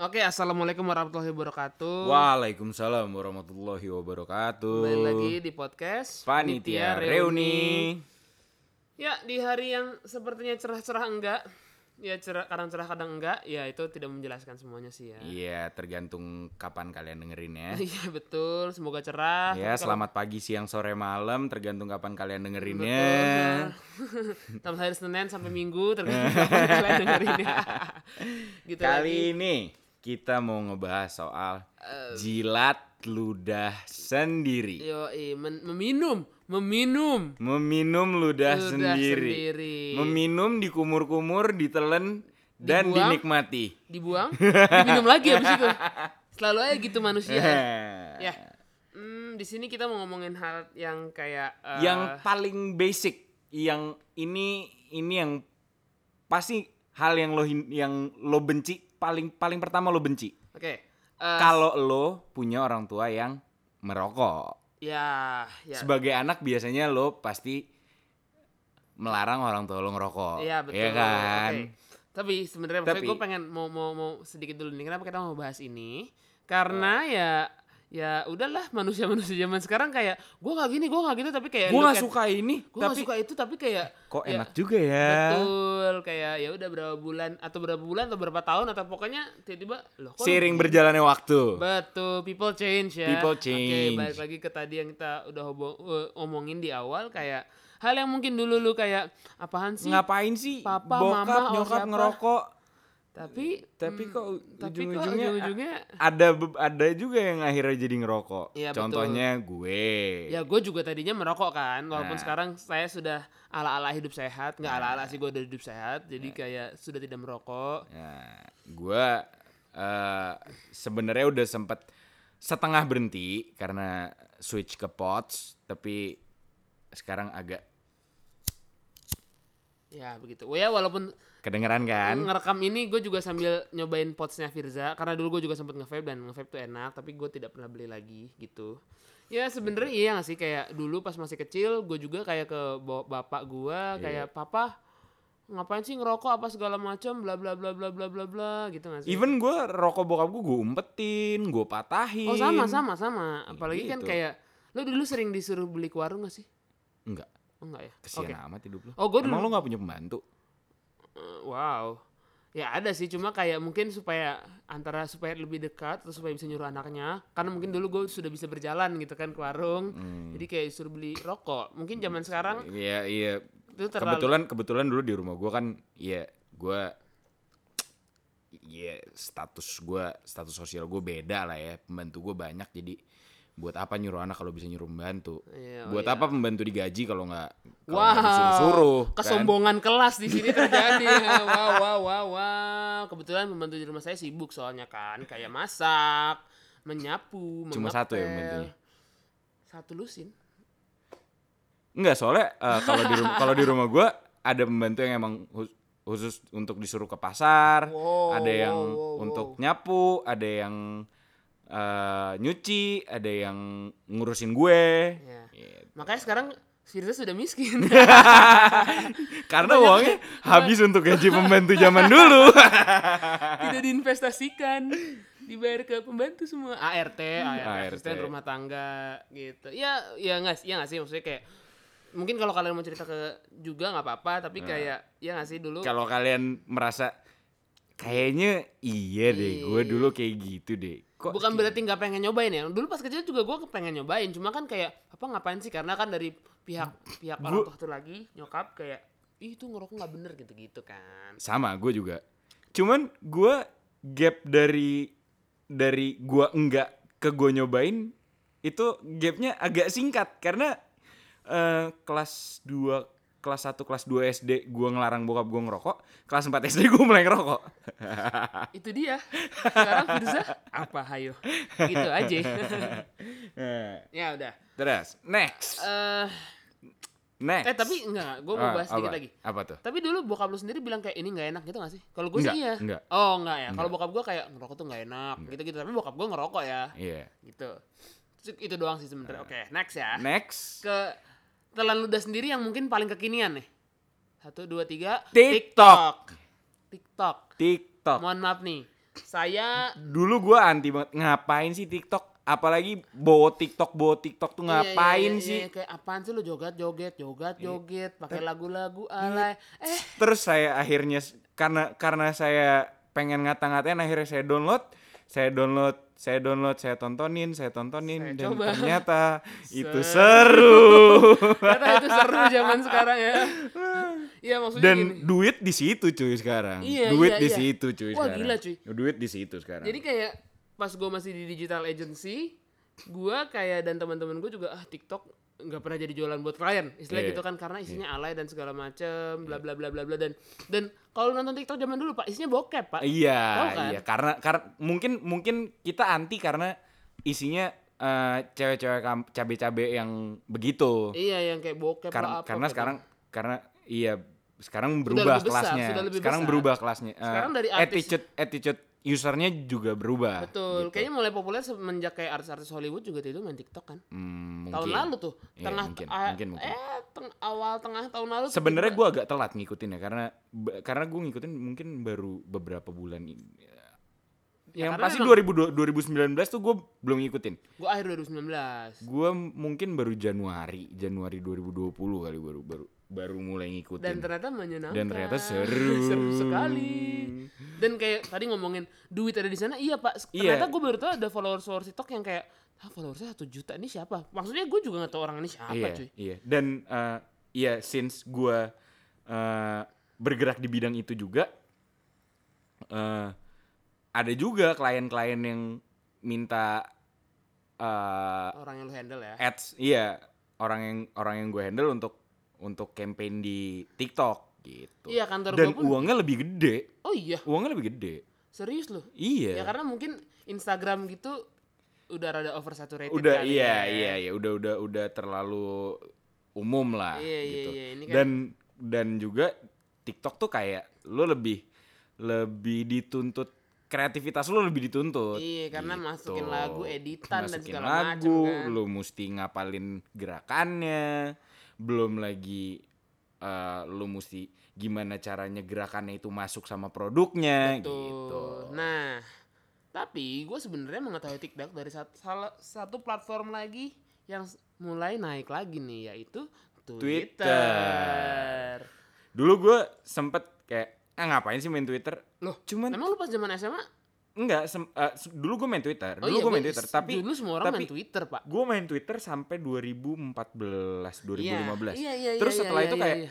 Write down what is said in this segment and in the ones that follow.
Oke, assalamualaikum warahmatullahi wabarakatuh. Waalaikumsalam warahmatullahi wabarakatuh. Kembali lagi di podcast Panitia Reuni. Ya, di hari yang sepertinya cerah-cerah enggak, ya cerah kadang cerah kadang enggak, ya itu tidak menjelaskan semuanya sih ya. Iya, tergantung kapan kalian dengerin ya. Iya betul, semoga cerah. Ya, Tapi kalau- selamat pagi, siang, sore, malam, tergantung kapan kalian dengerinnya. Betul. Sampai hari Senin sampai Minggu tergantung kapan kalian dengerinnya. gitu Kali lagi. ini kita mau ngebahas soal Eh. jilat ludah sendiri. Yo, men- meminum, meminum. Meminum ludah, Ludah sendiri. sendiri. Meminum dikumur-kumur, ditelen dan Dibuang. dinikmati. Dibuang, diminum lagi habis itu. Selalu aja gitu manusia. ya. Hmm, di sini kita mau ngomongin hal yang kayak eh, yang paling basic yang ini ini yang pasti hal yang lo yang lo benci paling paling pertama lo benci Oke. eh, kalau lo punya orang tua yang merokok ya, ya. sebagai anak biasanya lo pasti melarang orang tua lo ngerokok Iya betul. ya kan Oke. Tapi sebenarnya maksudnya Tapi- gue pengen mau mau mau sedikit dulu nih. Kenapa kita mau bahas ini? Karena ya ya udahlah manusia-manusia zaman sekarang kayak gue nggak gini, gue nggak gitu tapi kayak gue kayak- suka ini gue nggak tapi suka itu tapi kayak kok ya, enak juga ya betul kayak ya udah berapa bulan atau berapa bulan atau berapa tahun atau pokoknya tiba-tiba loh kok begini? berjalannya waktu Betul, people change ya. People Oke, change. balik lagi ke tadi yang kita udah eh, omongin di awal kayak hal yang mungkin dulu lu kayak apaan sih? ngapain sih Papa, bokap mama, or nyokap ngerokok Tapi tapi hmm, kok tapi kok ujung-ujungnya ujung-ujungnya ada ada juga yang akhirnya jadi ngerokok. Betul. Contohnya gue. ya gue juga tadinya merokok kan walaupun Nah. sekarang saya sudah ala-ala hidup sehat nggak ala-ala sih gue udah hidup sehat jadi kayak sudah tidak merokok Ya, gue eh, sebenarnya udah sempet setengah berhenti karena switch ke pots, tapi sekarang agak ya begitu oh ya walaupun kedengeran kan? ngerekam ini gue juga sambil nyobain potsnya Firza karena dulu gue juga sempet nge-vape dan nge-vape tuh enak tapi gue tidak pernah beli lagi gitu ya sebenarnya iya gak sih kayak dulu pas masih kecil gue juga kayak ke bapak gue kayak papa ngapain sih ngerokok apa segala macam bla bla bla bla bla bla bla gitu gak sih Even gue rokok bokap gue gue umpetin, gue patahin. oh sama sama sama apalagi kan Gitu. kayak lo dulu sering disuruh beli ke warung gak sih Enggak, oh enggak ya kesian Oke. amat hidup lo. Oh, Emang dulu- lo gak punya pembantu? Eh, wow. Ya ada sih. Cuma kayak mungkin supaya antara supaya lebih dekat atau supaya bisa nyuruh anaknya. Karena mungkin dulu gue sudah bisa berjalan gitu kan ke warung. Hmm. jadi kayak disuruh beli rokok. Mungkin zaman sekarang Iya, iya. itu terlalu kebetulan kebetulan dulu di rumah gue kan ya gue ya status gue status sosial gue beda lah ya. Pembantu gue banyak. Jadi buat apa nyuruh anak kalau bisa nyuruh pembantu Iya, oh buat iya. apa pembantu digaji kalau nggak wow disuruh-suruh kan? kesombongan kelas di sini terjadi wow wow wow wow kebetulan pembantu di rumah saya sibuk soalnya kan kayak masak menyapu Cuma satu ya pembantunya? satu lusin Enggak soalnya eh, kalau di rumah kalau di rumah gue ada pembantu yang emang khus- khusus untuk disuruh ke pasar Wow, ada yang wow, wow, untuk wow. nyapu ada yang eh, nyuci ada yang ngurusin gue Ya. Gitu. makanya sekarang Firza sudah miskin Karena uangnya habis untuk gaji pembantu zaman dulu. tidak diinvestasikan dibayar ke pembantu semua ART, ART, ART. asisten rumah tangga gitu ya ya nggak ya nggak sih maksudnya kayak mungkin kalau kalian mau cerita ke juga nggak apa-apa tapi kayak ya nggak sih dulu Kalau kalian merasa kayaknya iya deh, gue dulu kayak gitu deh. Kok bukan berarti nggak pengen nyobain ya. Dulu pas kecil juga gue pengen nyobain cuma kan kayak apa ngapain sih? Karena kan dari pihak pihak orang tua tuh lagi nyokap kayak ih itu ngerokok nggak bener gitu gitu kan. Sama gue juga. Cuman gue gap dari dari gue enggak ke gue nyobain itu gapnya agak singkat. Karena eh, kelas 2 kelas 1 kelas 2 SD gue ngelarang bokap gue ngerokok, kelas 4 SD gue mulai ngerokok. itu dia sekarang Firza apa hayo gitu aja Nah, ya udah Terus next. eh Next. eh tapi enggak gue mau Ah, bahas sedikit apa? lagi Apa tuh? Tapi dulu bokap lu sendiri bilang kayak ini nggak enak gitu gak sih? Kalau gue sih Enggak, iya. enggak. Oh enggak ya. Kalau bokap gue kayak ngerokok tuh nggak enak gitu-gitu. Tapi bokap gue ngerokok ya. Iya. Gitu. Itu, itu doang sih sebenarnya. Oke, next ya. Next. Ke telan ludah sendiri yang mungkin paling kekinian nih. Satu, dua, tiga. TikTok. TikTok. TikTok. Mohon maaf nih. saya Dulu gua anti banget ngapain sih TikTok? Apalagi bawa TikTok, bawa TikTok tuh Iya, iya, ngapain iya, sih? iya, kayak apaan sih lu joget joget joget joget pakai lagu-lagu alay eh Terus saya akhirnya karena karena saya pengen ngata-ngatain akhirnya saya download, saya download, saya download, saya tontonin, saya tontonin Saya dan coba. ternyata itu Seru. ternyata itu seru zaman sekarang ya iya maksudnya dan gini duit di situ cuy sekarang. Iya, duit iya, di iya. situ cuy Wah, sekarang. gila, cuy. Duit di situ sekarang. jadi kayak pas gue masih di digital agency gue kayak dan teman-teman gue juga ah TikTok nggak pernah jadi jualan buat klien istilah Iya. gitu kan karena isinya alay dan segala macem bla bla bla bla bla dan dan kalau nonton TikTok zaman dulu pak isinya bokep pak Iya, Tahu kan? iya karena karena mungkin mungkin kita anti karena isinya eh, cewek-cewek cabe-cabe yang begitu. iya yang kayak bokep Kar- lah apa karena gitu. sekarang karena iya sekarang Sudah berubah lebih besar, kelasnya. sudah lebih sekarang besar. berubah kelasnya. Eh, Sekarang dari attitude attitude usernya juga berubah. betul gitu. kayaknya mulai populer semenjak kayak artis-artis Hollywood juga itu main TikTok kan Hmm, tahun lalu tuh Iya, tengah mungkin, ah, mungkin, mungkin. eh teng- awal tengah tahun lalu Sebenarnya gue agak telat ngikutin ya karena karena gue ngikutin mungkin baru beberapa bulan ini. Ya, Yang karena pasti memang- 2000 2019 tuh gue belum ngikutin. gue akhir 2019 Gue mungkin baru Januari, Januari 2020 kali baru baru baru mulai ngikutin. dan ternyata menyenangkan Dan ternyata seru. seru sekali dan kayak tadi ngomongin duit ada di sana iya pak Iya. ternyata gue baru tahu ada followers followers TikTok yang kayak ah followersnya satu juta ini siapa maksudnya gue juga gak tahu orang ini siapa iya, cuy iya. Dan eh, iya since gue eh, bergerak di bidang itu juga eh ada juga klien-klien yang minta eh orang yang lu handle ya ads, iya orang yang orang yang gue handle untuk untuk campaign di TikTok gitu. iya kantor Dan pun uangnya lebih gede, oh iya uangnya lebih gede. serius loh Iya. ya karena mungkin Instagram gitu udah rada oversaturated udah kali iya ya. iya iya udah udah udah terlalu umum lah Iya, iya, gitu iya, ini kan- dan dan juga TikTok tuh kayak lo lebih lebih dituntut kreativitas lo lebih dituntut Iya, karena gitu. masukin lagu, editan, dan Masukin segala lagu, macem kan. lo mesti ngapalin gerakannya belum lagi eh, lo mesti gimana caranya gerakannya itu masuk sama produknya Betul. gitu Nah, tapi gue sebenarnya mengetahui TikTok dari satu, salah satu platform lagi yang mulai naik lagi nih yaitu Twitter. Twitter. dulu gue sempet kayak ah ngapain sih main Twitter Loh, cuman emang lu pas zaman SMA? Enggak sem- se- dulu gue main Twitter Oh dulu iya, gue main Twitter tapi dulu semua orang tapi main Twitter, Pak. gue main Twitter sampai 2014 2015 Iya, iya, terus iya, setelah iya, itu iya, kayak iya.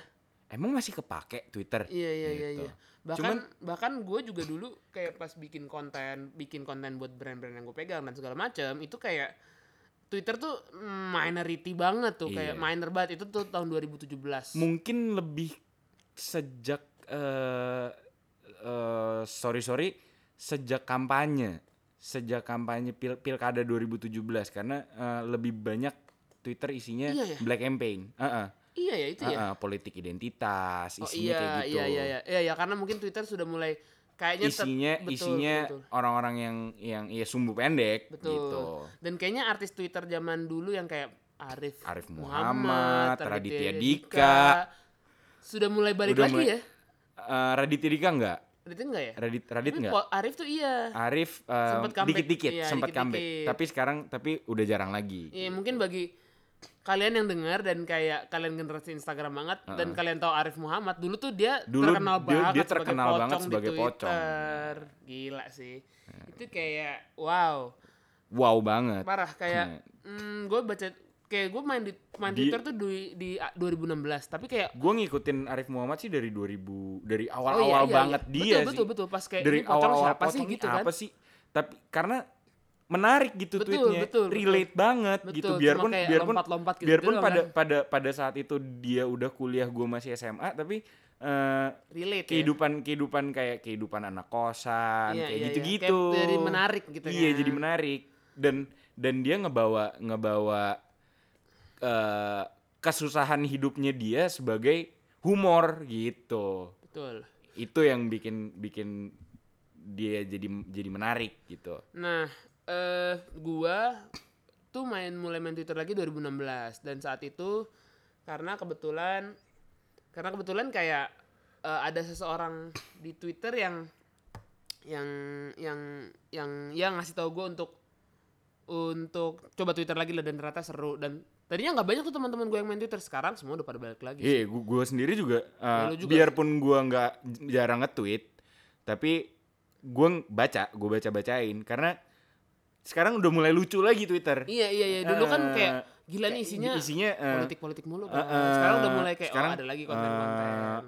emang masih kepake Twitter Iya iya iya Gitu. iya. Bahkan Cuman- bahkan gue juga dulu kayak pas bikin konten, bikin konten buat brand-brand yang gue pegang dan segala macam, itu kayak Twitter tuh minority banget tuh, kayak Iya. minor banget itu tuh tahun 2017. mungkin lebih sejak eh eh, sorry sorry sejak kampanye sejak kampanye pil pilkada 2017 karena eh, lebih banyak Twitter isinya Iya ya? black campaign Heeh. Iya ya itu ya. Heeh, politik identitas Oh isinya iya, kayak gitu iya iya iya iya ya karena mungkin Twitter sudah mulai kayaknya isinya betul, isinya orang-orang yang yang ya sumbu pendek betul. gitu Dan kayaknya artis Twitter zaman dulu yang kayak Arif Arif Muhammad, Raditya Dika. Dika, sudah mulai balik Udah lagi mulai- ya. Eh, Raditya Dika enggak Raditya enggak ya? Radit Radit enggak po- Arif tuh iya. Arif comeback. dikit-dikit Iya, sempat comeback tapi sekarang tapi udah jarang lagi Iya mungkin bagi kalian yang dengar dan kayak kalian generasi Instagram banget dan kalian tahu Arif Muhammad dulu tuh dia Dulu terkenal dia- banget dia sebagai terkenal pocong banget sebagai pocong. Gila sih. Itu kayak wow, wow banget parah kayak Nah. hmm, gue baca kayak gue main di main Di- Twitter tuh di, di a- 2016 tapi kayak gue ngikutin Arif Muhammad sih dari 2000 dari oh awal-awal iya, iya, banget iya. dia betul, sih betul betul pas kayak dari ini awal-awal siapa sih gitu kan apa sih tapi karena menarik gitu Betul, tweetnya betul, betul. relate banget Betul, gitu biarpun kayak biarpun lompat-lompat gitu biarpun doang pada kan. pada pada saat itu dia udah kuliah gue masih SMA tapi eh, relate ya. kehidupan kehidupan kayak kehidupan anak kosan Iya, kayak iya, iya. gitu-gitu Kayak dari menarik gitu iya kan. jadi menarik dan dan dia ngebawa ngebawa eh, kesusahan hidupnya dia sebagai humor gitu. Betul. Itu yang bikin bikin dia jadi jadi menarik gitu. Nah, eh gua tuh main mulai main Twitter lagi 2016 dan saat itu karena kebetulan karena kebetulan kayak eh, ada seseorang di Twitter yang yang yang yang yang ngasih tahu gue untuk untuk coba Twitter lagi lah dan ternyata seru. Dan tadinya nggak banyak tuh teman-teman gue yang main Twitter sekarang semua udah pada balik lagi. Iya, gua, gua sendiri juga, uh, juga biarpun gua nggak jarang nge-tweet, tapi ng- baca, gua baca-bacain karena sekarang udah mulai lucu lagi Twitter. Iya iya iya dulu kan Eh, kayak gila nih isinya isinya eh, politik-politik mulu kan. eh, sekarang udah mulai kayak sekarang, oh ada lagi konten-konten. eh,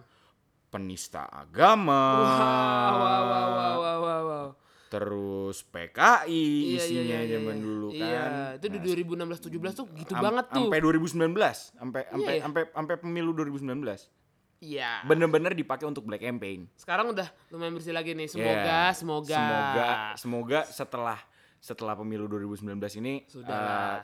penista agama. Wow, wow, wow, wow, wow, wow. Terus PKI Iya, isinya iya, iya, zaman iya. dulu Iya, kan. itu di 2016 17 tuh gitu Am- banget tuh. Sampai 2019, sampai sampai Iya. sampai sampai pemilu 2019. Iya. Bener-bener dipakai untuk black campaign. Sekarang udah lumayan bersih lagi nih. Semoga, Iya. semoga. Semoga semoga setelah setelah pemilu 2019 ini Sudahlah. eh,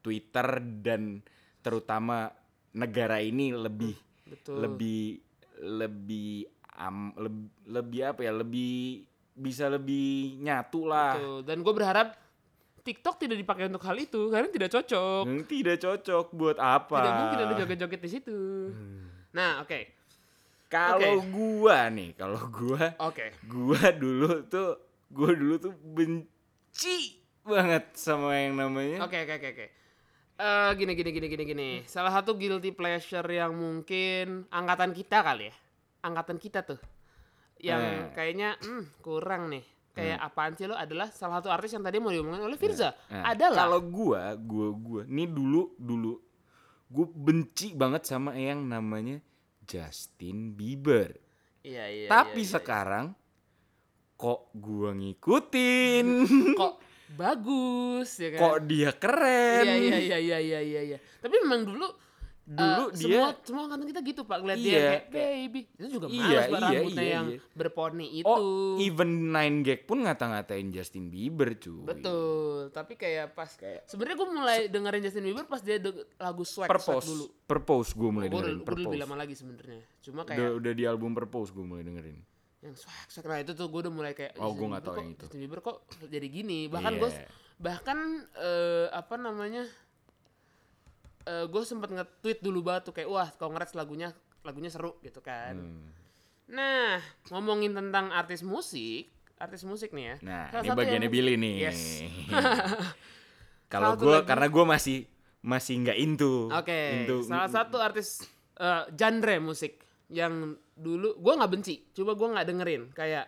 Twitter dan terutama negara ini lebih Betul. lebih lebih am, leb- lebih apa ya? Lebih bisa lebih nyatu lah. Betul. Dan gue berharap TikTok tidak dipakai untuk hal itu karena tidak cocok. Hmm, Tidak cocok buat apa? Tidak mungkin ada joget-joget di situ. Nah, oke. Kalau Oke. gua nih, kalau gua Oke. gua dulu tuh gua dulu tuh benci banget sama yang namanya Oke, oke, oke, oke. Eh, gini, gini, gini, gini, gini. Salah satu guilty pleasure yang mungkin angkatan kita kali ya. Angkatan kita tuh. Yang Eh. kayaknya hmm, kurang nih. Kayak apaan sih lo adalah salah satu artis yang tadi mau diomongin oleh Firza. Nah, adalah. Kalau gua, gua, gua, nih dulu, dulu, gua benci banget sama yang namanya Justin Bieber. Iya, iya. Tapi iya, iya. sekarang kok gua ngikutin, kok bagus ya kan. kok dia keren. Iya iya iya iya iya iya iya. Tapi memang dulu Dulu eh, dia- semua semua angkatan kita gitu Pak ngeliat dia Iya, kayak kayak- baby. Itu juga Iya, malas Pak iya, rambutnya iya, yang iya. berponi itu. Oh, even Nine Gag pun ngata-ngatain Justin Bieber cuy. Betul, tapi kayak pas Kayak- sebenarnya gue mulai dengerin Justin Bieber pas dia lagu Swag Swag Purpose, dulu. Purpose gue mulai Gue dengerin. udah, lebih lama lagi sebenarnya. Cuma Udah, kayak udah di album Purpose gue mulai dengerin. yang Swag Swag nah itu tuh gue udah mulai kayak Oh, gua nggak tahu yang itu. Justin Bieber kok jadi gini. Bahkan gue Iya. bahkan eh, apa namanya? Gue sempet nge-tweet dulu banget tuh kayak wah Congrats lagunya lagunya seru gitu kan. Hmm. Nah, ngomongin tentang artis musik, artis musik nih ya. Nah, Salah ini bagiannya yang- Billy nih. Yes. Kalau gue, karena gue masih masih nggak into. Oke, into salah satu artis eh, genre musik yang dulu gue nggak benci, coba gue nggak dengerin. Kayak,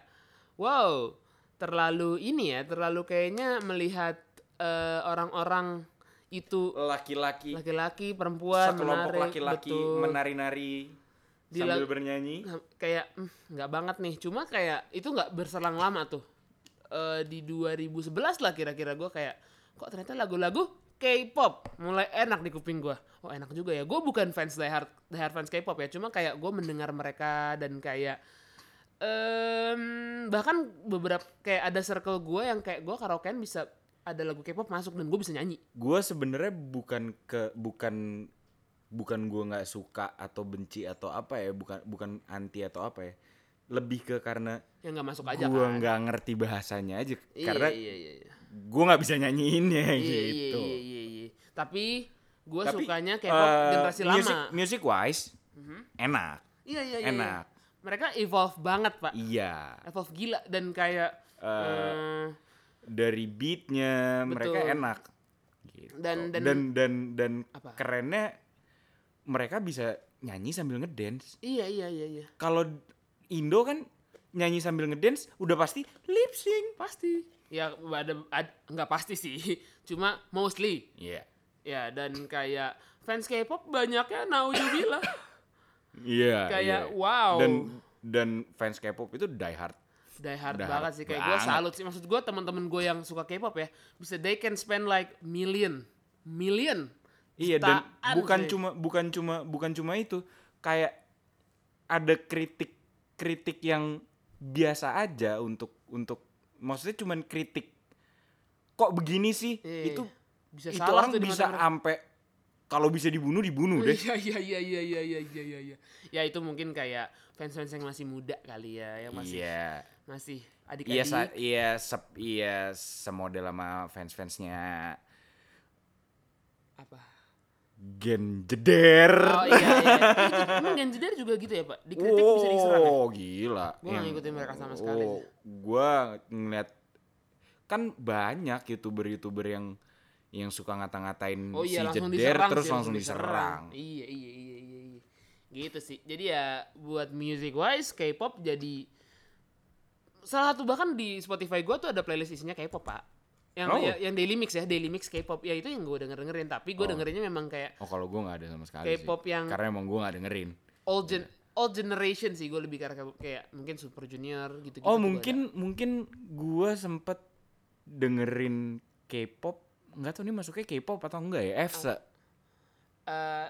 wow, terlalu ini ya, terlalu kayaknya melihat eh, orang-orang itu laki-laki, laki-laki, perempuan sekelompok menari, laki-laki betul. menari-nari Di sambil bernyanyi. Kayak "Hmm, nggak banget nih. Cuma kayak itu nggak berselang lama tuh. Eh, di 2011 lah kira-kira gue kayak kok ternyata lagu-lagu K-pop mulai enak di kuping gue oh enak juga ya. Gue bukan fans diehard diehard fans K-pop ya. Cuma kayak gue mendengar mereka dan kayak em bahkan beberapa kayak ada circle gue yang kayak gue karaokean bisa ada lagu K-pop masuk dan gue bisa nyanyi Gue sebenarnya bukan ke bukan bukan gue nggak suka atau benci atau apa ya, bukan bukan anti atau apa ya. Lebih ke karena yang nggak masuk aja gue kan nggak ngerti bahasanya aja. Iya, karena iya, iya, iya. gue nggak bisa nyanyiinnya Iya, gitu. iya, iya, iya, iya. Tapi gue sukanya K-pop eh, generasi music, lama. Music wise, enak, Iya, iya, iya. enak. iya. Mereka evolve banget, Pak. Iya. Evolve gila dan kayak eh, Dari beatnya mereka Betul. enak. Gitu. Dan- dan- dan dan dan Apa? kerennya mereka bisa nyanyi sambil ngedance. iya, iya, iya, iya. Kalau Indo kan nyanyi sambil ngedance udah pasti lip sync. Pasti. Ya ada, ad- nggak pasti sih. Cuma mostly. Iya. Ya dan kayak fans K-pop banyaknya naujubillah. Iya. Kayak, iya. wow. Dan dan fans K-pop itu die hard die hard die banget sih. Kayak gue salut sih. Maksud gue teman-teman gue yang suka K-pop ya bisa they can spend like million. Million? Iya dan bukan sih. cuma bukan cuma bukan cuma itu. Kayak ada kritik kritik yang biasa aja untuk untuk maksudnya cuman kritik. Kok begini sih? Iya, itu bisa itu salah orang tuh bisa sampai kalau bisa dibunuh dibunuh deh. Iya iya iya iya iya iya iya iya. Ya itu mungkin kayak fans-fans yang masih muda kali ya, yang masih yeah masih iya adik-adik. sa- iya sep, iya semodel sama fans fansnya apa? Gen jeder. Oh iya iya. Itu, emang Gen Jeder juga gitu ya pak? Dikritik bisa diserang ya? Oh, gila. Gua nggak ngikutin mereka sama sekali Oh, gua ngeliat kan banyak youtuber-youtuber yang yang suka ngata-ngatain Oh iya si jeder diserang terus sih, langsung diserang. Iya iya iya iya iya. Gitu sih. Jadi ya buat music wise K-pop jadi salah satu bahkan di Spotify gua tuh ada playlist isinya K-pop pak. Yang Oh. ya, yang daily mix ya, daily mix K-pop. Ya itu yang gue denger dengerin. Tapi gue Oh. dengerinnya memang kayak Oh, kalau gua nggak ada sama sekali sih. K-pop yang- Karena emang gua nggak dengerin. old gen old generation sih gue lebih kayak kayak mungkin Super Junior gitu. Oh, mungkin mungkin gua sempet dengerin K-pop nggak tahu nih masuknya K-pop atau enggak ya EVSA Eh,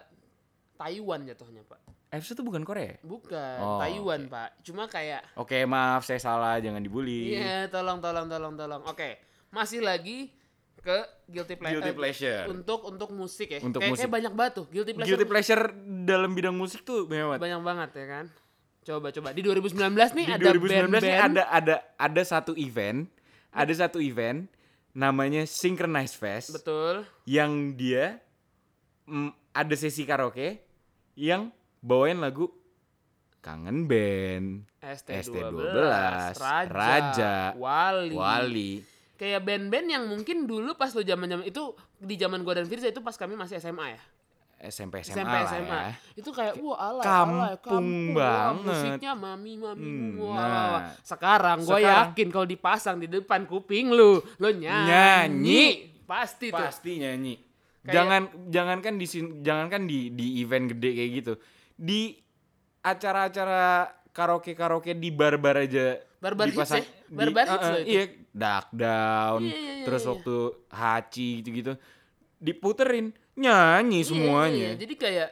Taiwan jatuhnya pak. EVSA tuh bukan Korea ya? Bukan Oh, Taiwan pak. Cuma kayak Oke maaf saya salah jangan dibully Iya, tolong tolong tolong tolong. Oke, masih lagi ke guilty pleasure. Guilty pleasure. Untuk untuk musik ya. Untuk kayak, musik. kayak banyak banget tuh guilty pleasure. Guilty pleasure dalam bidang musik tuh banyak banget. banyak banget ya kan. Coba coba di 2019 nih Di ada 2019 band-band nih ada ada ada satu event, ada satu event namanya Synchronize Fest betul. yang dia mm, ada sesi karaoke yang bawain lagu Kangen Band, ST12, ST12, Raja, Raja, Wali. Wali. Kayak band-band yang mungkin dulu pas lo zaman-zaman itu di zaman gua dan Firza itu pas kami masih SMA ya. SMP SMA, SMP lah SMA. ya. Itu kayak wah alay, Kampung kampung, wah, banget. musiknya mami mami Hmm, wah, nah. wah, wah. Sekarang gue yakin kalau dipasang di depan kuping lu, lo nyanyi, Nyanyi. pasti tuh. Pasti nyanyi. Kayak- Jangan jangankan di jangankan di di event gede kayak gitu. Di acara-acara karaoke-karaoke di bar-bar aja Bar-bar hits ya? Bar-bar di- hits uh, uh. Iya, Duck Down, Iya, iya, iya, terus iya. waktu Hachi gitu-gitu. Diputerin, nyanyi Iya, semuanya. iya. Jadi kayak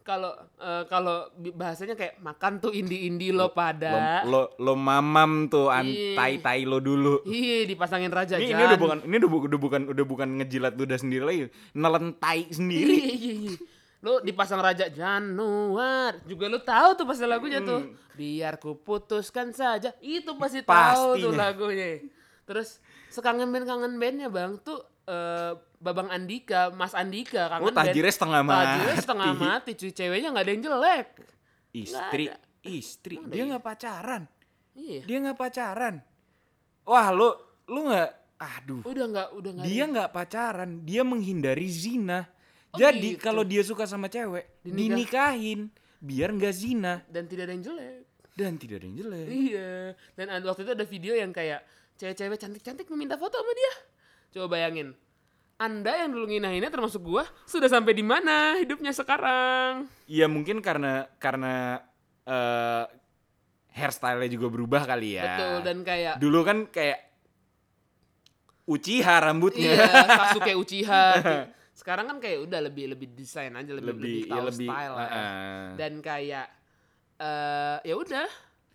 kalau eh, kalau bahasanya kayak makan tuh indie-indie lo pada. Lo, lo lo mamam tuh an Iya. tai-tai lo dulu. Iya, dipasangin raja Ini, ini udah bukan ini udah, udah bukan udah bukan ngejilat ludah sendiri lagi, nelen tai sendiri. Iya, iya, iya. Lo dipasang Raja Januar. Juga lo tahu tuh pasti lagunya tuh. Biar ku putuskan saja. Itu pasti tahu tuh lagunya. Terus sekangen band kangen bandnya bang tuh eh, Babang Andika, Mas Andika kangen Oh, tajirnya setengah mati. Tajirnya setengah mati, cuy. Ceweknya nggak ada yang jelek. Istri, istri, dia nggak pacaran. Iya. Dia nggak pacaran. Wah, lu lu nggak aduh. Udah nggak, udah nggak. Dia nggak pacaran, dia menghindari zina. Oh, Jadi gitu. kalau dia suka sama cewek, Dinikah. dinikahin biar nggak zina Dan tidak ada yang jelek. dan tidak ada yang jelek. Iya. Dan ada- waktu itu ada video yang kayak cewek-cewek cantik-cantik meminta foto sama dia. Coba bayangin. Anda yang dulu nginahinnya termasuk gua sudah sampai di mana hidupnya sekarang? Iya mungkin karena karena eh hairstyle-nya juga berubah kali ya. Betul dan kayak Dulu kan kayak Uchiha rambutnya. iya Sasuke Uchiha. Sekarang kan kayak udah lebih lebih desain aja lebih lebih, lebih ya lebih style lah. ya. Dan kayak eh ya udah,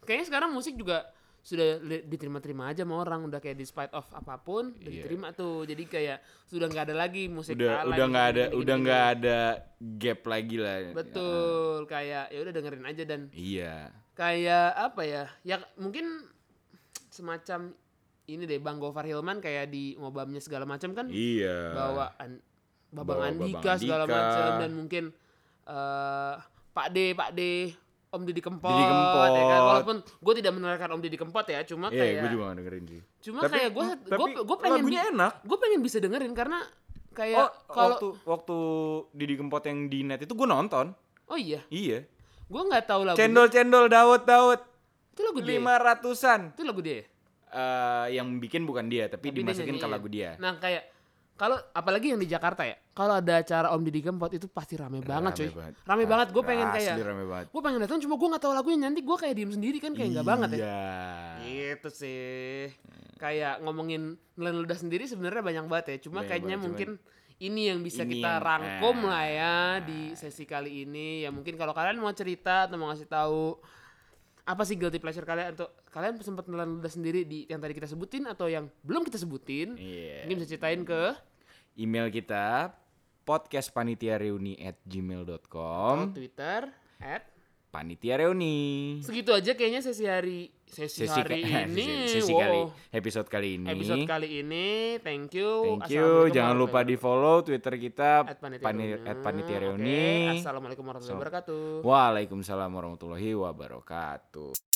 kayaknya sekarang musik juga sudah diterima-terima aja sama orang udah kayak despite of apa pun udah Iya. diterima tuh jadi kayak sudah nggak ada lagi musik udah alay, udah nggak ada gini-gini, udah nggak ada gap lagi lah Betul, kayak ya udah dengerin aja dan iya kayak apa ya? Ya mungkin semacam ini deh Bang Gofar Hilman kayak di ngobamnya segala macam kan iya bawa an, Babang Bawa Andika Babang segala Andika. macam dan mungkin eh Pak D, Pak D, Om Didi Kempot, Didi Kempot. ya kan? Walaupun gue tidak mendengarkan Om Didi Kempot ya, cuma iya kayak gue juga nggak dengerin sih. cuma Tapi- kayak gue gue gue pengen lagunya enak. gue pengen bisa dengerin karena oh kayak kalau waktu waktu Didi Kempot yang di net itu gue nonton. Oh iya, iya. Gue nggak tahu lagu cendol cendol dawet dawet itu lagu dia. lima ratusan. Itu lagu dia. Eh, yang bikin bukan dia tapi, Tapi dia dimasukin ke lagu dia. Nah kayak kalau apalagi yang di Jakarta ya, kalau ada acara Om Didi Kempot itu pasti rame banget cuy. banget. Rame banget, gue pengen Asli kayak, rame banget gue pengen datang cuma gue nggak tahu lagunya nanti gue kayak diem sendiri kan kayak nggak banget ya. iya Gitu sih. Kayak ngomongin nelen ludah sendiri sebenarnya banyak banget ya. Cuma Banyak kayaknya banget, mungkin ini yang bisa ini kita yang- rangkum ah. lah ya di sesi kali ini. Ya mungkin kalau kalian mau cerita atau mau ngasih tahu apa sih guilty pleasure kalian atau kalian sempat nelen ludah sendiri di yang tadi kita sebutin atau yang belum kita sebutin. Iya. Mungkin bisa ceritain ke email kita podcastpanitiareuni at atau gmail.com Twitter at panitia reuni. Segitu aja kayaknya sesi hari sesi, Sesi, hari ka- ini. sesi wow. kali episode kali ini. Episode kali ini. Thank you. Thank you. Jangan lupa di follow Twitter kita At panitia pani- reuni. at panitia reuni. Assalamualaikum warahmatullahi wabarakatuh. Waalaikumsalam warahmatullahi wabarakatuh.